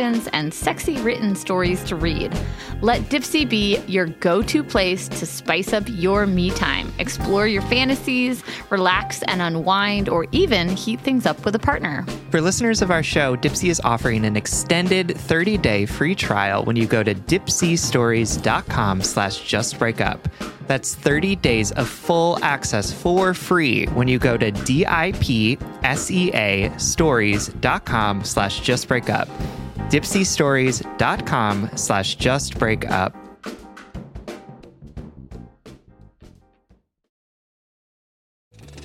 and sexy written stories to read. Let Dipsea be your go to place to spice up your me time. Explore your fantasies, relax and unwind, or even heat things up with a partner. For listeners of our show, Dipsea is offering an extended 30-day free trial when you go to dipseastories.com slash justbreakup. That's 30 days of full access for free when you go to D-I-P-S-E-A stories.com slash justbreakup dipseastories.com slash justbreakup.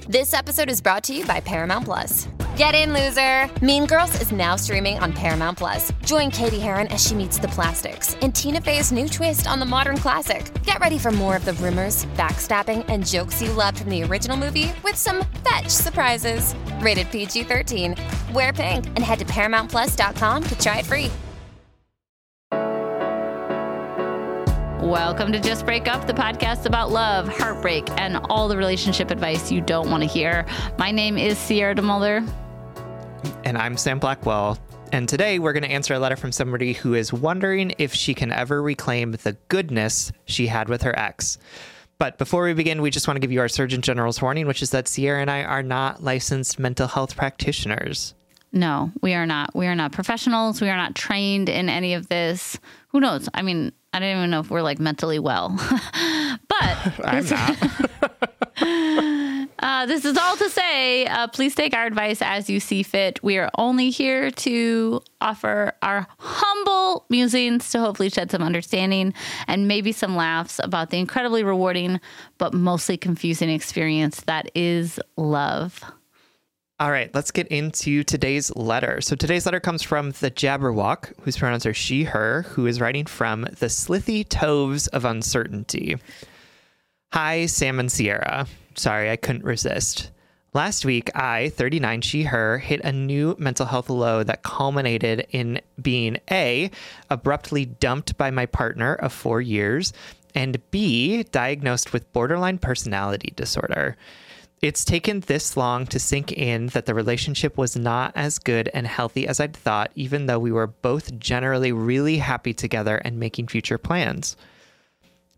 This episode is brought to you by Paramount Plus. Get in, loser! Mean Girls is now streaming on Paramount Plus. Join Cady Heron as she meets the plastics in Tina Fey's new twist on the modern classic. Get ready for more of the rumors, backstabbing, and jokes you loved from the original movie with some fetch surprises. Rated PG 13. Wear pink and head to ParamountPlus.com to try it free. Welcome to Just Break Up, the podcast about love, heartbreak, and all the relationship advice you don't want to hear. My name is Sierra DeMulder. And I'm Sam Blackwell. And today we're going to answer a letter from somebody who is wondering if she can ever reclaim the goodness she had with her ex. But before we begin, we just want to give you our Surgeon General's warning, which is that Sierra and I are not licensed mental health practitioners. No, we are not. We are not professionals. We are not trained in any of this. Who knows? I mean, I don't even know if we're like mentally well. but I'm not. uh, this is all to say, uh, please take our advice as you see fit. We are only here to offer our humble musings to hopefully shed some understanding and maybe some laughs about the incredibly rewarding but mostly confusing experience that is love. All right, let's get into today's letter. So today's letter comes from the Jabberwock, whose pronouns are she, her, who is writing from the Slithy Toves of Uncertainty. Hi, Sam and Sierra. Sorry, I couldn't resist. Last week, I, 39, she, her, hit a new mental health low that culminated in being A, abruptly dumped by my partner of four years, and B, diagnosed with borderline personality disorder. It's taken this long to sink in that the relationship was not as good and healthy as I'd thought, even though we were both generally really happy together and making future plans.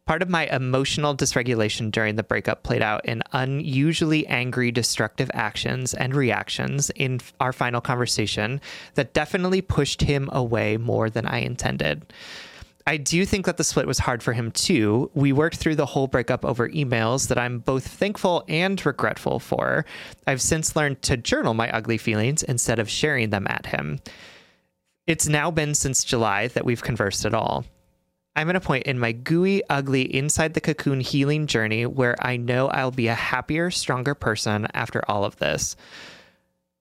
Part of my emotional dysregulation during the breakup played out in unusually angry, destructive actions and reactions in our final conversation that definitely pushed him away more than I intended. I do think that the split was hard for him too. We worked through the whole breakup over emails that I'm both thankful and regretful for. I've since learned to journal my ugly feelings instead of sharing them at him. It's now been since July that we've conversed at all. I'm at a point in my gooey, ugly, inside the cocoon healing journey where I know I'll be a happier, stronger person after all of this.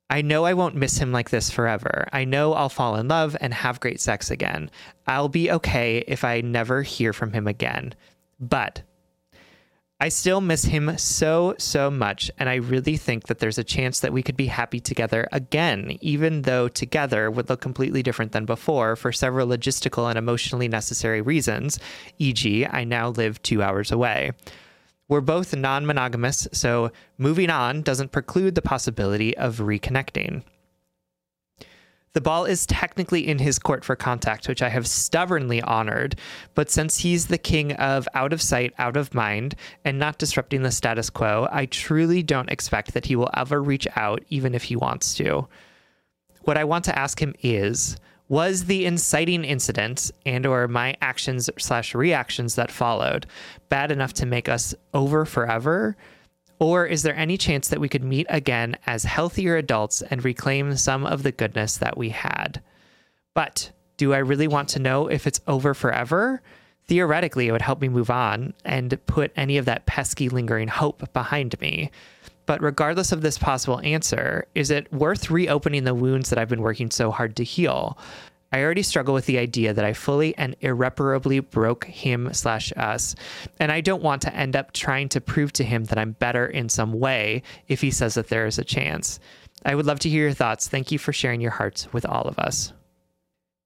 I know I won't miss him like this forever. I know I'll fall in love and have great sex again. I'll be okay if I never hear from him again. But I still miss him so, so much. And I really think that there's a chance that we could be happy together again, even though together would look completely different than before for several logistical and emotionally necessary reasons, e.g., I now live two hours away. We're both non monogamous, so moving on doesn't preclude the possibility of reconnecting. The ball is technically in his court for contact, which I have stubbornly honored, but since he's the king of out of sight, out of mind, and not disrupting the status quo, I truly don't expect that he will ever reach out, even if he wants to. What I want to ask him is Was the inciting incident and or my actions slash reactions that followed bad enough to make us over forever? Or is there any chance that we could meet again as healthier adults and reclaim some of the goodness that we had? But do I really want to know if it's over forever? Theoretically, it would help me move on and put any of that pesky lingering hope behind me. But regardless of this possible answer, is it worth reopening the wounds that I've been working so hard to heal? I already struggle with the idea that I fully and irreparably broke him slash us, and I don't want to end up trying to prove to him that I'm better in some way if he says that there is a chance. I would love to hear your thoughts. Thank you for sharing your hearts with all of us.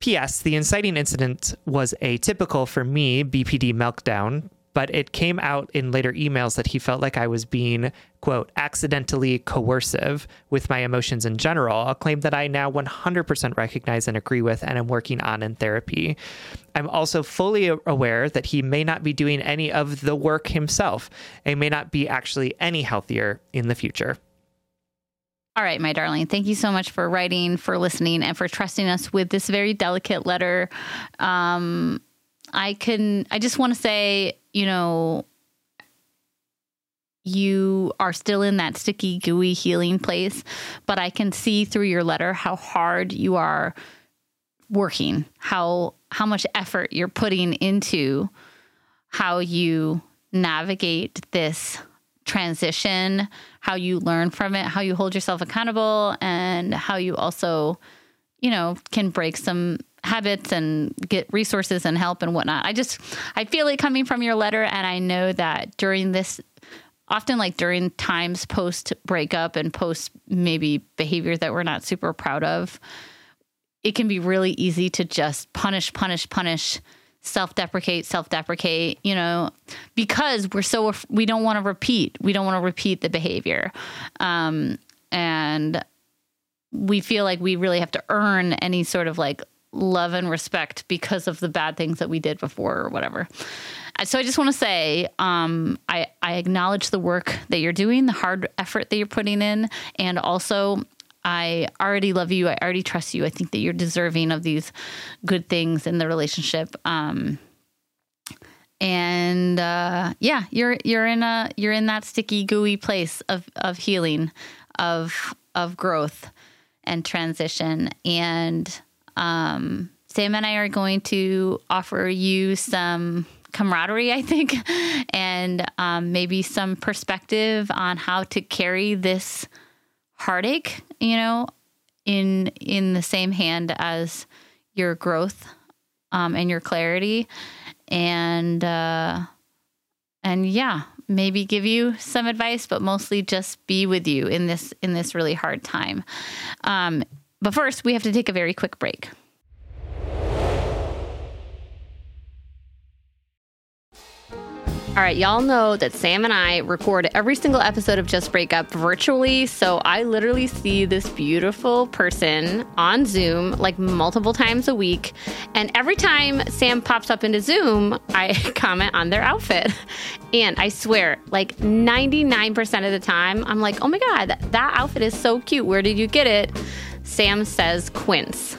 P.S. The inciting incident was a typical for me BPD meltdown, but it came out in later emails that he felt like I was being, quote, accidentally coercive with my emotions in general, a claim that I now 100% recognize and agree with and am working on in therapy. I'm also fully aware that he may not be doing any of the work himself and may not be actually any healthier in the future. All right, my darling. Thank you so much for writing, for listening, and for trusting us with this very delicate letter. Um, I can. I just want to say, you know, you are still in that sticky, gooey healing place, but I can see through your letter how hard you are working, how how much effort you're putting into how you navigate this transition, how you learn from it, how you hold yourself accountable, and how you also, you know, can break some habits and get resources and help and whatnot. I just, I feel it coming from your letter. And I know that during this, often like during times post breakup and post maybe behavior that we're not super proud of, it can be really easy to just punish, punish, punish self-deprecate self-deprecate you know because we're so we don't want to repeat we don't want to repeat the behavior um, and we feel like we really have to earn any sort of like love and respect because of the bad things that we did before or whatever uh, so i just want to say um, I, I acknowledge the work that you're doing the hard effort that you're putting in and also I already love you. I already trust you. I think that you're deserving of these good things in the relationship. Um, and uh, yeah, you're you're in a you're in that sticky, gooey place of of healing, of of growth and transition. And um, Sam and I are going to offer you some camaraderie, I think, and um, maybe some perspective on how to carry this heartache, you know, in in the same hand as your growth um, and your clarity, and uh, and yeah, maybe give you some advice, but mostly just be with you in this in this really hard time. Um, but first, we have to take a very quick break. All right, y'all know that Sam and I record every single episode of Just Break Up virtually. So I literally see this beautiful person on Zoom like multiple times a week. And every time Sam pops up into Zoom, I comment on their outfit. And I swear, like 99% of the time, I'm like, oh my God, that, outfit is so cute. Where did you get it? Sam says Quince.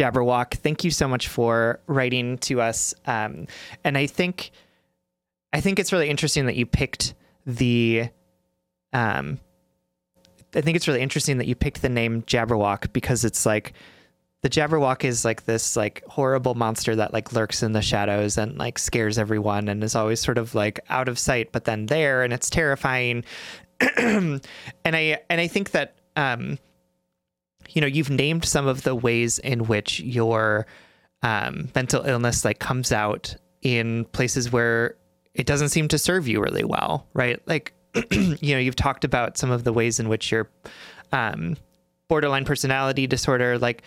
Jabberwock, thank you so much for writing to us. Um, and I think, I think it's really interesting that you picked the, um, I think it's really interesting that you picked the name Jabberwock because it's like the Jabberwock is like this like horrible monster that like lurks in the shadows and like scares everyone and is always sort of like out of sight but then there and it's terrifying. and I and I think that um you know you've named some of the ways in which your um, mental illness like comes out in places where it doesn't seem to serve you really well right? Like you know you've talked about some of the ways in which your um, borderline personality disorder like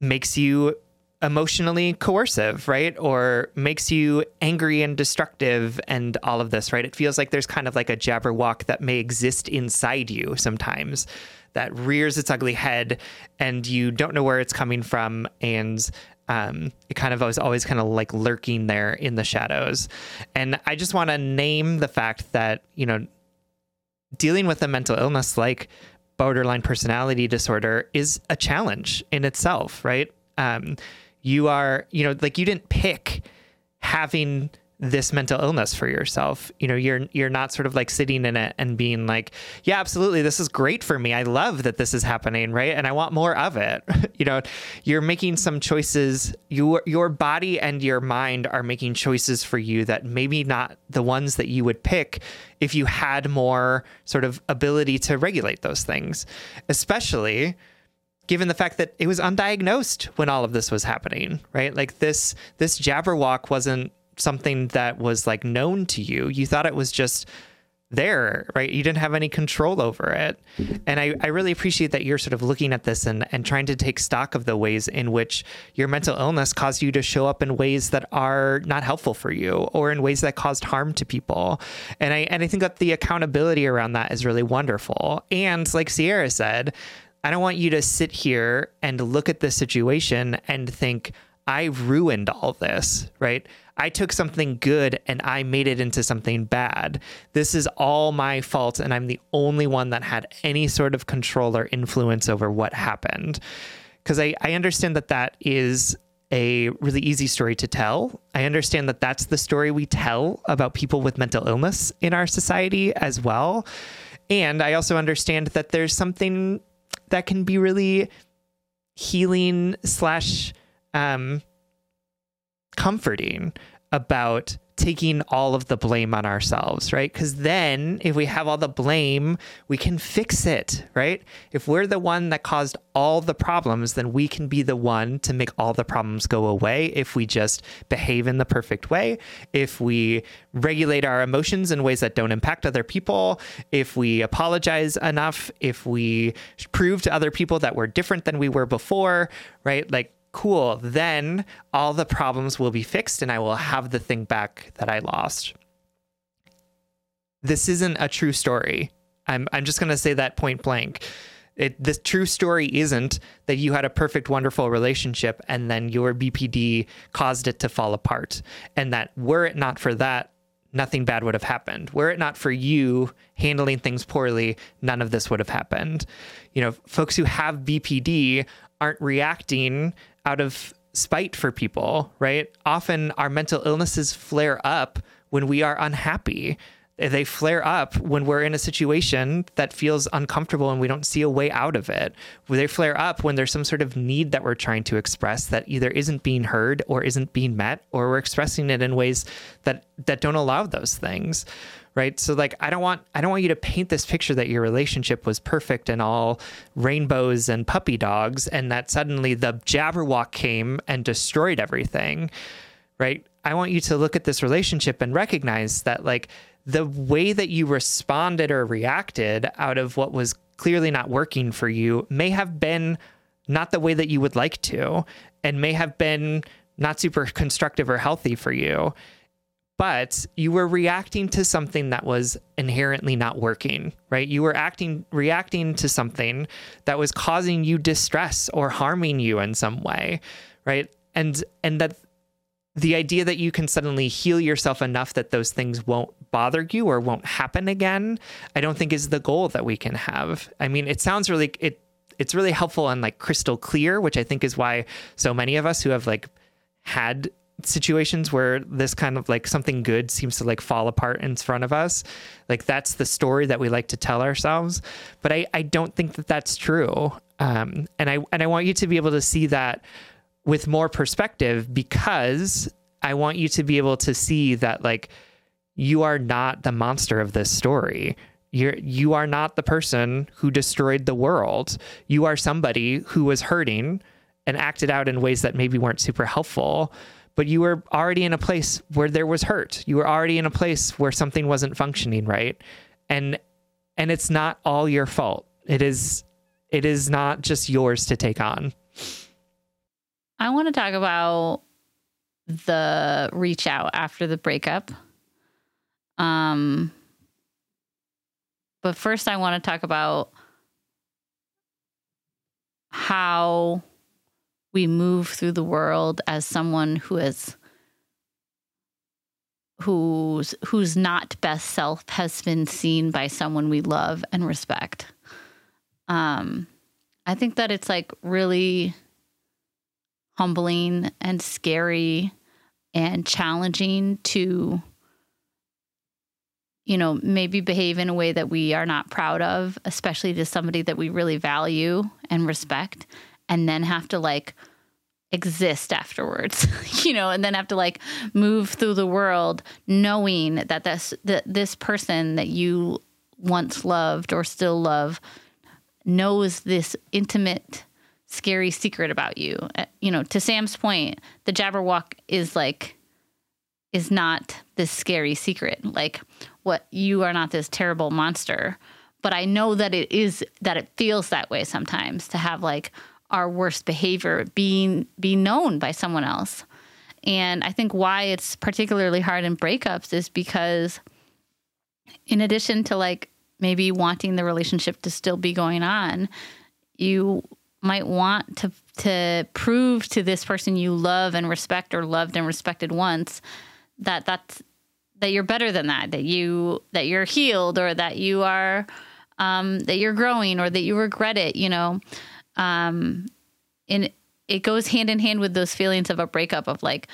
makes you emotionally coercive, right? Or makes you angry and destructive and all of this, right? It feels like there's kind of like a jabberwock that may exist inside you sometimes that rears its ugly head and you don't know where it's coming from and um, it kind of was always kind of like lurking there in the shadows. And I just want to name the fact that, you know, dealing with a mental illness like borderline personality disorder is a challenge in itself, right? Um, you are, you know, like you didn't pick having this mental illness for yourself. You know, you're you're not sort of like sitting in it and being like, yeah, absolutely, this is great for me. I love that this is happening, right? And I want more of it. you know, you're making some choices. Your your body and your mind are making choices for you that maybe not the ones that you would pick if you had more sort of ability to regulate those things. Especially given the fact that it was undiagnosed when all of this was happening, right? Like this this jabberwock wasn't something that was like known to you. You thought it was just there, right? You didn't have any control over it. And I, I really appreciate that you're sort of looking at this and, and trying to take stock of the ways in which your mental illness caused you to show up in ways that are not helpful for you or in ways that caused harm to people. And I and I think that the accountability around that is really wonderful. And like Sierra said, I don't want you to sit here and look at this situation and think, I ruined all this, right? I took something good and I made it into something bad. This is all my fault, and I'm the only one that had any sort of control or influence over what happened. Because I, I understand that that is a really easy story to tell. I understand that that's the story we tell about people with mental illness in our society as well. And I also understand that there's something that can be really healing slash um comforting about taking all of the blame on ourselves, right? Because then if we have all the blame, we can fix it, right? If we're the one that caused all the problems, then we can be the one to make all the problems go away if we just behave in the perfect way, if we regulate our emotions in ways that don't impact other people, if we apologize enough, if we prove to other people that we're different than we were before, right? Like cool, then all the problems will be fixed and I will have the thing back that I lost. This isn't a true story. I'm, I'm just going to say that point blank. It, the true story isn't that you had a perfect, wonderful relationship and then your BPD caused it to fall apart. And that were it not for that, nothing bad would have happened. Were it not for you handling things poorly, none of this would have happened. You know, folks who have BPD aren't reacting out of spite for people, right? Often our mental illnesses flare up when we are unhappy. They flare up when we're in a situation that feels uncomfortable and we don't see a way out of it. They flare up when there's some sort of need that we're trying to express that either isn't being heard or isn't being met, or we're expressing it in ways that that don't allow those things right? So like i don't want i don't want you to paint this picture that your relationship was perfect and all rainbows and puppy dogs and that suddenly the jabberwock came and destroyed everything right? I want you to look at this relationship and recognize that like the way that you responded or reacted out of what was clearly not working for you may have been not the way that you would like to and may have been not super constructive or healthy for you but you were reacting to something that was inherently not working, right? You were acting reacting to something that was causing you distress or harming you in some way, right? And and that the idea that you can suddenly heal yourself enough that those things won't bother you or won't happen again, I don't think is the goal that we can have. I mean, it sounds really it it's really helpful and like crystal clear, which I think is why so many of us who have like had situations where this kind of like something good seems to like fall apart in front of us like that's the story that we like to tell ourselves. But i i don't think that that's true. Um and i and i want you to be able to see that with more perspective because i want you to be able to see that like you are not the monster of this story. You're you are not the person who destroyed the world. You are somebody who was hurting and acted out in ways that maybe weren't super helpful but you were already in a place where there was hurt. You were already in a place where something wasn't functioning right. And and it's not all your fault. It is it is not just yours to take on. I want to talk about the reach out after the breakup. Um but first I want to talk about how we move through the world as someone who is whose whose not best self has been seen by someone we love and respect. Um, I think that it's like really humbling and scary and challenging to you know maybe behave in a way that we are not proud of especially to somebody that we really value and respect and then have to like exist afterwards you know and then have to like move through the world knowing that this that this person that you once loved or still love knows this intimate scary secret about you. Uh, you know to sam's point the jabberwock is like is not this scary secret. Like what you are not this terrible monster. But i know that it is that it feels that way sometimes to have like our worst behavior being be known by someone else. And I think why it's particularly hard in breakups is because in addition to like maybe wanting the relationship to still be going on, you might want to to prove to this person you love and respect or loved and respected once that that's that you're better than that, that you that you're healed or that you are um, that you're growing or that you regret it, you know um, and it goes hand in hand with those feelings of a breakup of like,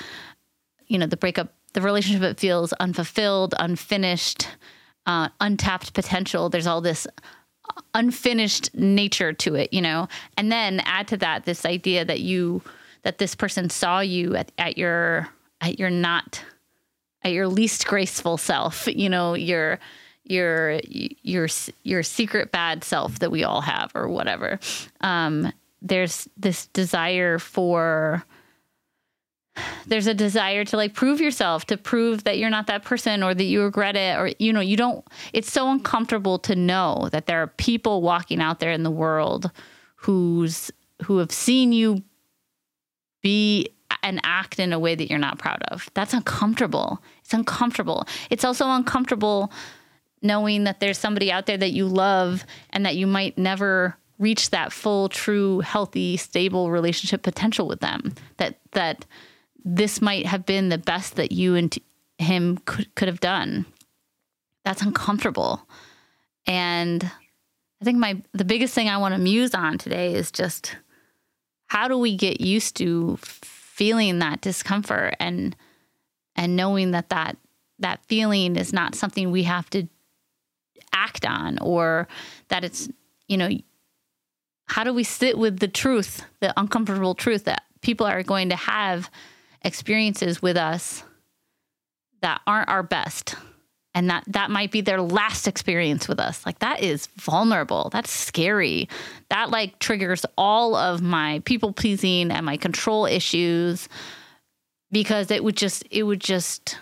you know, the breakup, the relationship it feels unfulfilled, unfinished, uh, untapped potential. There's all this unfinished nature to it, you know, and then add to that this idea that you that this person saw you at, at your at your not at your least graceful self, you know, your your your your secret bad self that we all have or whatever. Um, there's this desire for there's a desire to like prove yourself to prove that you're not that person or that you regret it or you know you don't it's so uncomfortable to know that there are people walking out there in the world who's who have seen you be and act in a way that you're not proud of. That's uncomfortable. It's uncomfortable. It's also uncomfortable knowing that there's somebody out there that you love and that you might never reach that full true healthy stable relationship potential with them that that this might have been the best that you and him could, could have done. That's uncomfortable. And I think my the biggest thing I want to muse on today is just how do we get used to feeling that discomfort and and knowing that that that feeling is not something we have to act on or that it's you know how do we sit with the truth the uncomfortable truth that people are going to have experiences with us that aren't our best? And that that might be their last experience with us. Like that is vulnerable. That's scary. That like triggers all of my people pleasing and my control issues because it would just it would just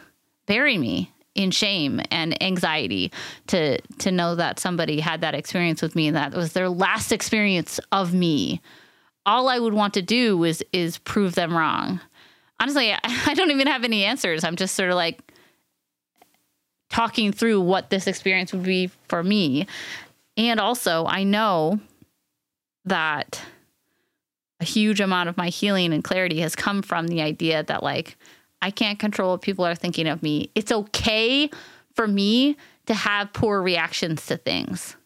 bury me in shame and anxiety to to know that somebody had that experience with me and that was their last experience of me all i would want to do is is prove them wrong honestly, I don't even have any answers. I'm just sort of like talking through what this experience would be for me. And also, I know that a huge amount of my healing and clarity has come from the idea that, like, I can't control what people are thinking of me. It's okay for me to have poor reactions to things.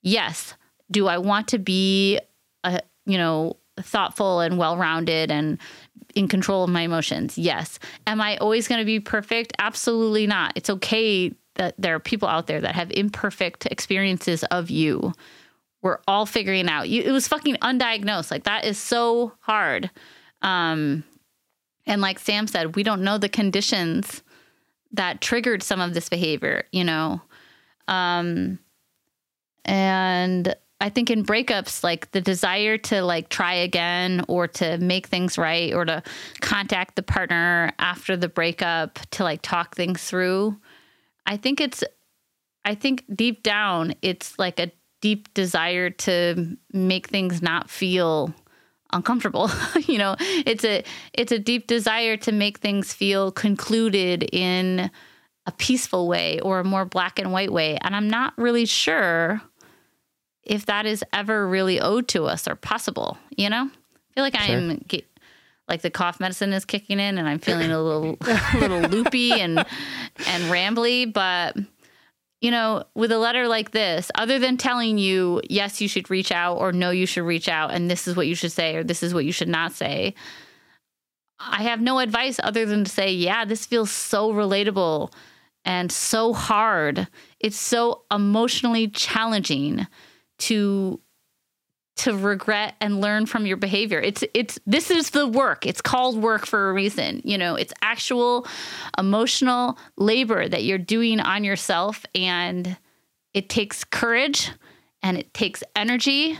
Yes. Do I want to be a, you know, thoughtful and well rounded and in control of my emotions? Yes. Am I always going to be perfect? Absolutely not. It's okay that there are people out there that have imperfect experiences of you. We're all figuring out. You, it was fucking undiagnosed. Like that is so hard. Um, and like Sam said, we don't know the conditions that triggered some of this behavior. You know, um, and I think in breakups, like the desire to like try again or to make things right or to contact the partner after the breakup to like talk things through. I think it's, I think deep down, it's like a deep desire to make things not feel uncomfortable. you know, it's a, it's a deep desire to make things feel concluded in a peaceful way or a more black and white way. And I'm not really sure if that is ever really owed to us or possible, you know? I feel like sure. I'm get, like the cough medicine is kicking in and I'm feeling a little a little loopy and and rambly, but you know, with a letter like this, other than telling you yes you should reach out or no you should reach out and this is what you should say or this is what you should not say, I have no advice other than to say, yeah, this feels so relatable and so hard. It's so emotionally challenging to to regret and learn from your behavior. It's it's this is the work. It's called work for a reason. You know, it's actual emotional labor that you're doing on yourself and it takes courage and it takes energy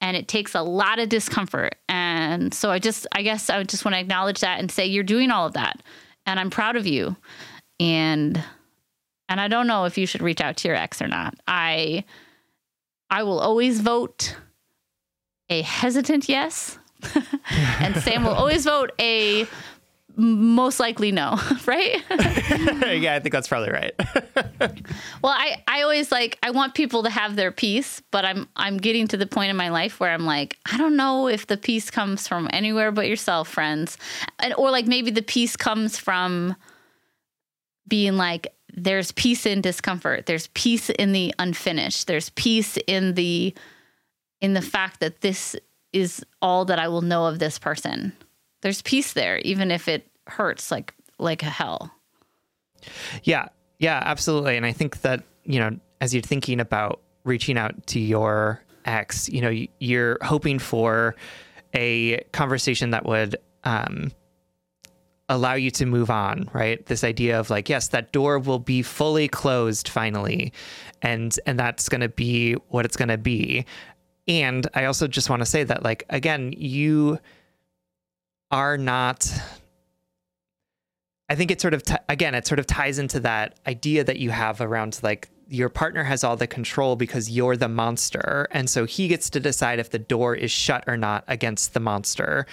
and it takes a lot of discomfort. And so I just I guess I just want to acknowledge that and say you're doing all of that and I'm proud of you. And and I don't know if you should reach out to your ex or not. I I will always vote a hesitant yes, and Sam will always vote a most likely no, right? yeah, I think that's probably right. well, I, I always like I want people to have their peace, but I'm I'm getting to the point in my life where I'm like, I don't know if the peace comes from anywhere but yourself, friends. And or like maybe the peace comes from being like there's peace in discomfort there's peace in the unfinished there's peace in the in the fact that this is all that i will know of this person there's peace there even if it hurts like like a hell yeah yeah absolutely and i think that you know as you're thinking about reaching out to your ex you know you're hoping for a conversation that would um allow you to move on, right? This idea of like, yes, that door will be fully closed finally, and and that's going to be what it's going to be. And I also just want to say that, like, again, you are not. I think it sort of t- again, it sort of ties into that idea that you have around like your partner has all the control because you're the monster. And so he gets to decide if the door is shut or not against the monster.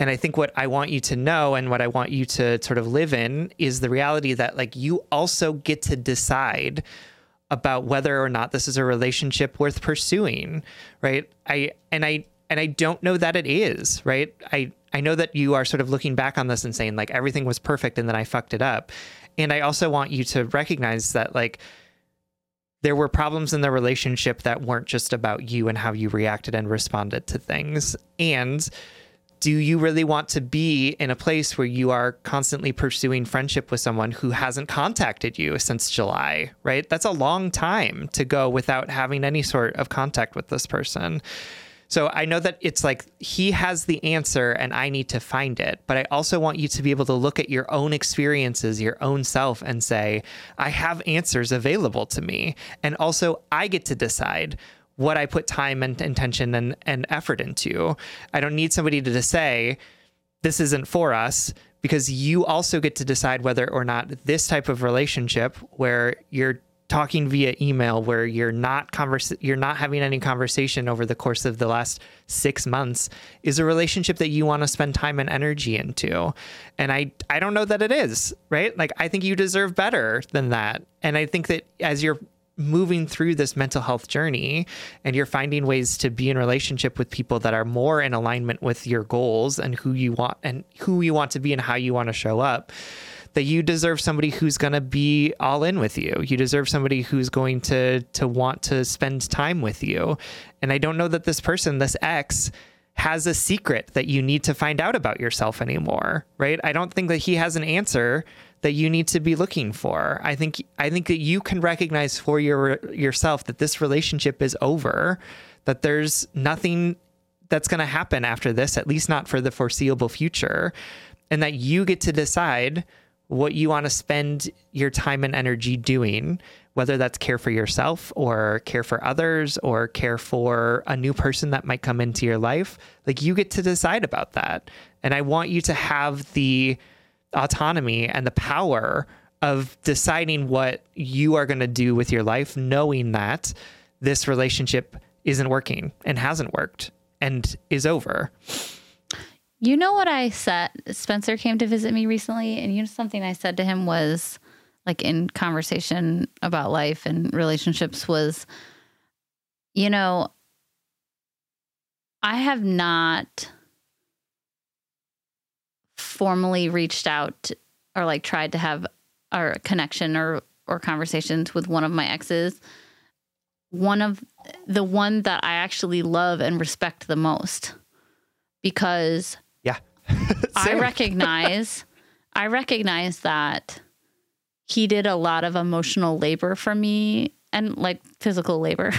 And I think what I want you to know and what I want you to sort of live in is the reality that, like, you also get to decide about whether or not this is a relationship worth pursuing, right? I, and I, and I don't know that it is, right? I, I know that you are sort of looking back on this and saying, like, everything was perfect and then I fucked it up. And I also want you to recognize that, like, there were problems in the relationship that weren't just about you and how you reacted and responded to things. And do you really want to be in a place where you are constantly pursuing friendship with someone who hasn't contacted you since July, right? That's a long time to go without having any sort of contact with this person. So I know that it's like he has the answer and I need to find it. But I also want you to be able to look at your own experiences, your own self, and say, I have answers available to me. And also, I get to decide what I put time and intention and, and effort into. I don't need somebody to say, this isn't for us because you also get to decide whether or not this type of relationship where you're talking via email where you're not converse you're not having any conversation over the course of the last 6 months is a relationship that you want to spend time and energy into. And i i don't know that it is right? Like i think you deserve better than that. And i think that as you're moving through this mental health journey and you're finding ways to be in relationship with people that are more in alignment with your goals and who you want and who you want to be and how you want to show up that you deserve somebody who's going to be all in with you. You deserve somebody who's going to to want to spend time with you. And I don't know that this person, this ex, has a secret that you need to find out about yourself anymore, right? I don't think that he has an answer that you need to be looking for. I think I think that you can recognize for your yourself that this relationship is over, that there's nothing that's going to happen after this, at least not for the foreseeable future, and that you get to decide what you want to spend your time and energy doing, whether that's care for yourself or care for others or care for a new person that might come into your life. Like you get to decide about that. And I want you to have the autonomy and the power of deciding what you are going to do with your life, knowing that this relationship isn't working and hasn't worked and is over. You know what I said? Spencer came to visit me recently, and you know something I said to him was like in conversation about life and relationships was, you know, I have not formally reached out or like tried to have a connection or or conversations with one of my exes. One of the one that I actually love and respect the most because yeah I recognize I recognize that he did a lot of emotional labor for me and like physical labor.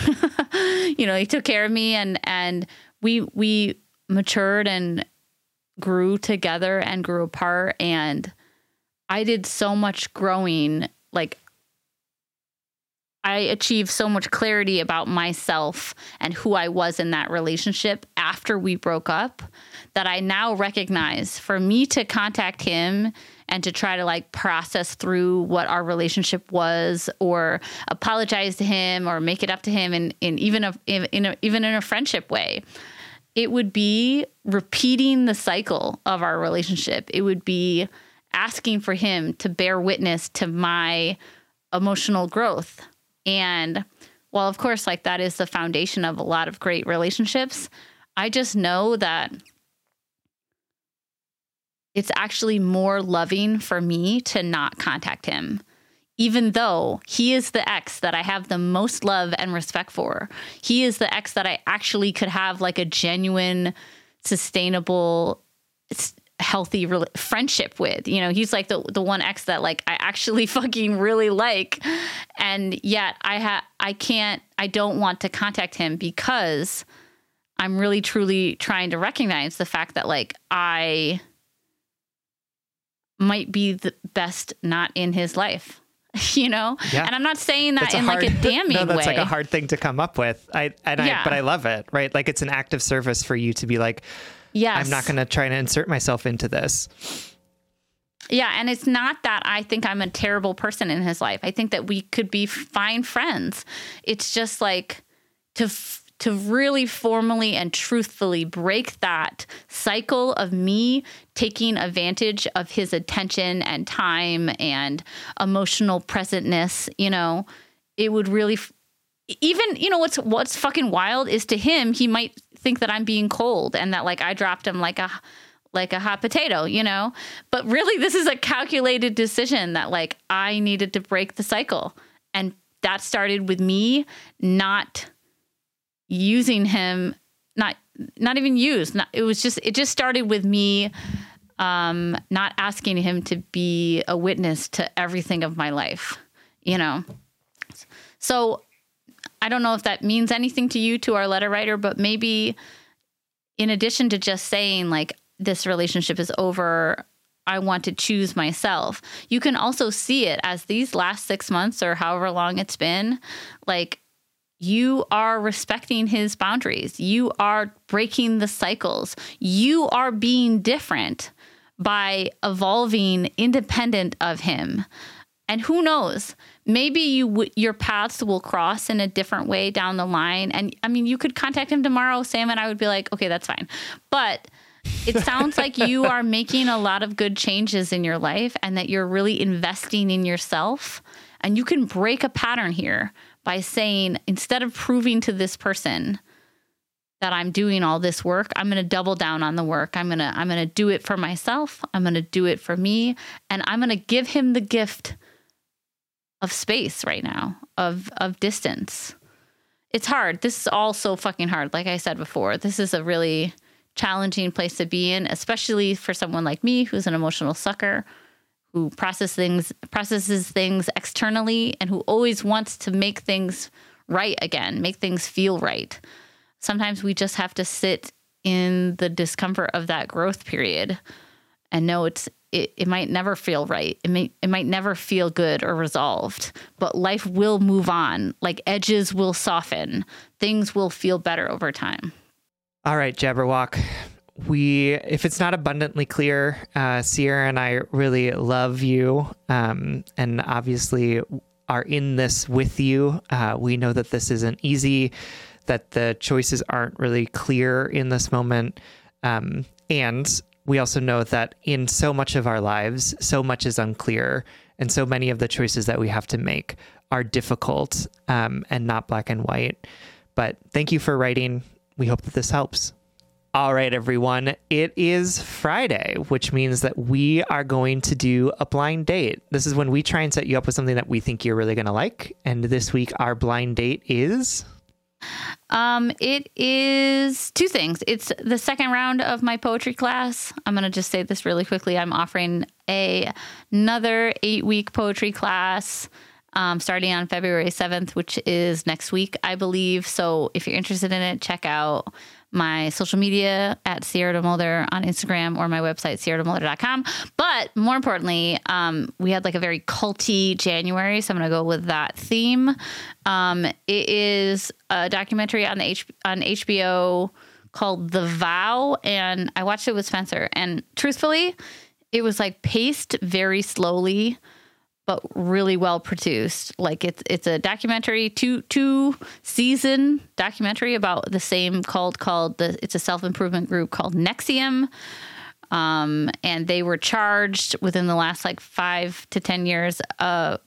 you know, he took care of me and and we we matured and grew together and grew apart. And I did so much growing like I achieved so much clarity about myself and who I was in that relationship after we broke up that I now recognize for me to contact him and to try to like process through what our relationship was or apologize to him or make it up to him in, in even a, in, in a, even in a friendship way it would be repeating the cycle of our relationship. It would be asking for him to bear witness to my emotional growth. And while, of course, like that is the foundation of a lot of great relationships, I just know that it's actually more loving for me to not contact him, even though he is the ex that I have the most love and respect for. He is the ex that I actually could have like a genuine, sustainable, healthy re- friendship with. You know, he's like the the one ex that like I actually fucking really like, and yet I ha I can't I don't want to contact him because I'm really truly trying to recognize the fact that like I might be the best not in his life. You know, Yeah. and I'm not saying that in like a damning no, that's way. like a hard thing to come up with. I and Yeah. I, but I love it. Right, like it's an act of service for you to be like, yeah, I'm not going to try to insert myself into this. Yeah, and it's not that I think I'm a terrible person in his life. I think that we could be fine friends. It's just like to f- to really formally and truthfully break that cycle of me taking advantage of his attention and time and emotional presentness, you know, it would really f- even you know what's what's fucking wild is to him he might think that I'm being cold and that like I dropped him like a like a hot potato, you know? But really this is a calculated decision that like I needed to break the cycle. And that started with me not using him not not even used. Not, it was just it just started with me um not asking him to be a witness to everything of my life, you know. So I don't know if that means anything to you, to our letter writer, but maybe in addition to just saying, like, this relationship is over, I want to choose myself, you can also see it as these last six months or however long it's been, like, you are respecting his boundaries. You are breaking the cycles. You are being different by evolving independent of him. And who knows? Maybe you your paths will cross in a different way down the line. And I mean, you could contact him tomorrow, Sam, and I would be like, okay, that's fine. But it sounds like you are making a lot of good changes in your life and that you're really investing in yourself. And you can break a pattern here by saying, instead of proving to this person that I'm doing all this work, I'm going to double down on the work. I'm going to I'm going to do it for myself. I'm going to do it for me and I'm going to give him the gift of space right now, of of distance. It's hard. This is all so fucking hard. Like I said before, this is a really challenging place to be in, especially for someone like me who's an emotional sucker, who process things processes things externally and who always wants to make things right again, make things feel right. Sometimes we just have to sit in the discomfort of that growth period and know it's it, it might never feel right. It may it might never feel good or resolved, but life will move on. Like edges will soften. Things will feel better over time. All right, Jabberwock. We, if it's not abundantly clear, uh, Sierra and I really love you, um, and obviously are in this with you. Uh, we know that this isn't easy, that the choices aren't really clear in this moment, um, and we also know that in so much of our lives, so much is unclear, and so many of the choices that we have to make are difficult um, and not black and white. But thank you for writing. We hope that this helps. All right, everyone. It is Friday, which means that we are going to do a blind date. This is when we try and set you up with something that we think you're really going to like. And this week, our blind date is. Um, it is two things. It's the second round of my poetry class. I'm gonna just say this really quickly. I'm offering a another eight week poetry class. Um, starting on February 7th, which is next week, I believe. So if you're interested in it, check out my social media at Sierra DeMulder on Instagram or my website, sierrademulder.com. But more importantly, um, we had like a very culty January. So I'm going to go with that theme. Um, it is a documentary on the H- on HBO called The Vow. And I watched it with Spencer. And truthfully, it was like paced very slowly but really well produced. Like it's it's a documentary, two two season documentary about the same called called the it's a self improvement group called NXIVM. Um, and they were charged within the last like five to ten years uh,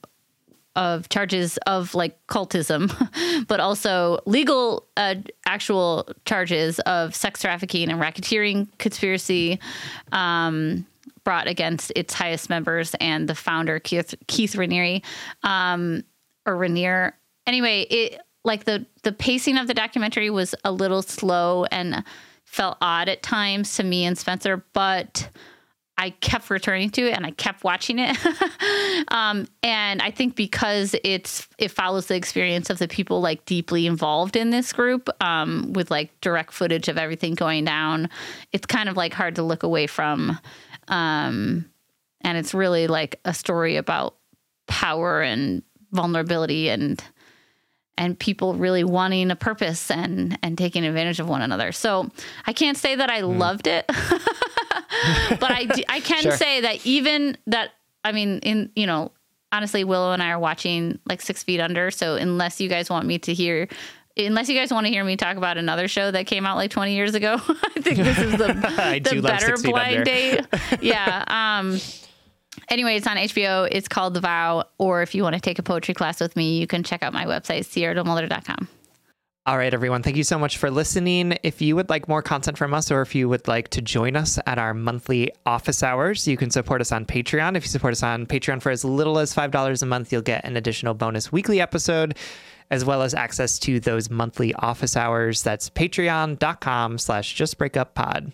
of charges of like cultism, but also legal uh, actual charges of sex trafficking and racketeering conspiracy. Um, brought against its highest members and the founder Keith Keith Raniere, um, or Rainier. Anyway, it like the the pacing of the documentary was a little slow and felt odd at times to me and Spencer, but I kept returning to it and I kept watching it. um, and I think because it's it follows the experience of the people like deeply involved in this group, um, with like direct footage of everything going down, it's kind of like hard to look away from. Um, and it's really like a story about power and vulnerability and and people really wanting a purpose and and taking advantage of one another. So I can't say that I mm. loved it, but I I can sure. say that even that I mean in you know honestly Willow and I are watching like Six Feet Under. So unless you guys want me to hear unless you guys want to hear me talk about another show that came out like 20 years ago, I think this is the, the better blind date. yeah. Um, anyway, it's on HBO. It's called The Vow. Or if you want to take a poetry class with me, you can check out my website, sierrademulder.com. All right, everyone. Thank you so much for listening. If you would like more content from us, or if you would like to join us at our monthly office hours, you can support us on Patreon. If you support us on Patreon for as little as $5 a month, you'll get an additional bonus weekly episode, as well as access to those monthly office hours. That's patreon.com slash justbreakuppod.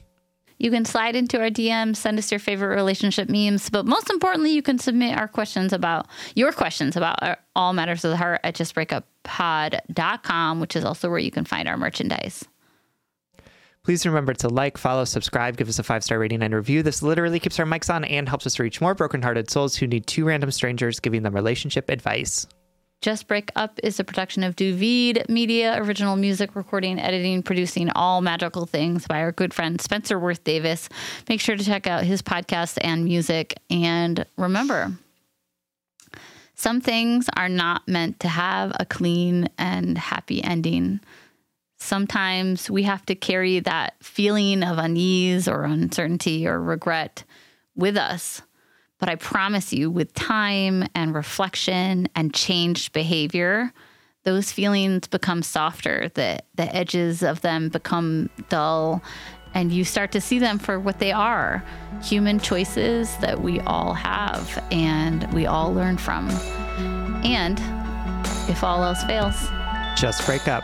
You can slide into our DMs, send us your favorite relationship memes, but most importantly, you can submit our questions about your questions about our, all matters of the heart at justbreakuppod.com, which is also where you can find our merchandise. Please remember to like, follow, subscribe, give us a five star rating and review. This literally keeps our mics on and helps us reach more brokenhearted souls who need two random strangers giving them relationship advice. Just Break Up is a production of Duvid Media, original music, recording, editing, producing all magical things by our good friend Spencer Worth Davis. Make sure to check out his podcast and music. And remember, some things are not meant to have a clean and happy ending. Sometimes we have to carry that feeling of unease or uncertainty or regret with us but I promise you, with time and reflection and changed behavior, those feelings become softer. The, the edges of them become dull, and you start to see them for what they are human choices that we all have and we all learn from. And if all else fails, just break up.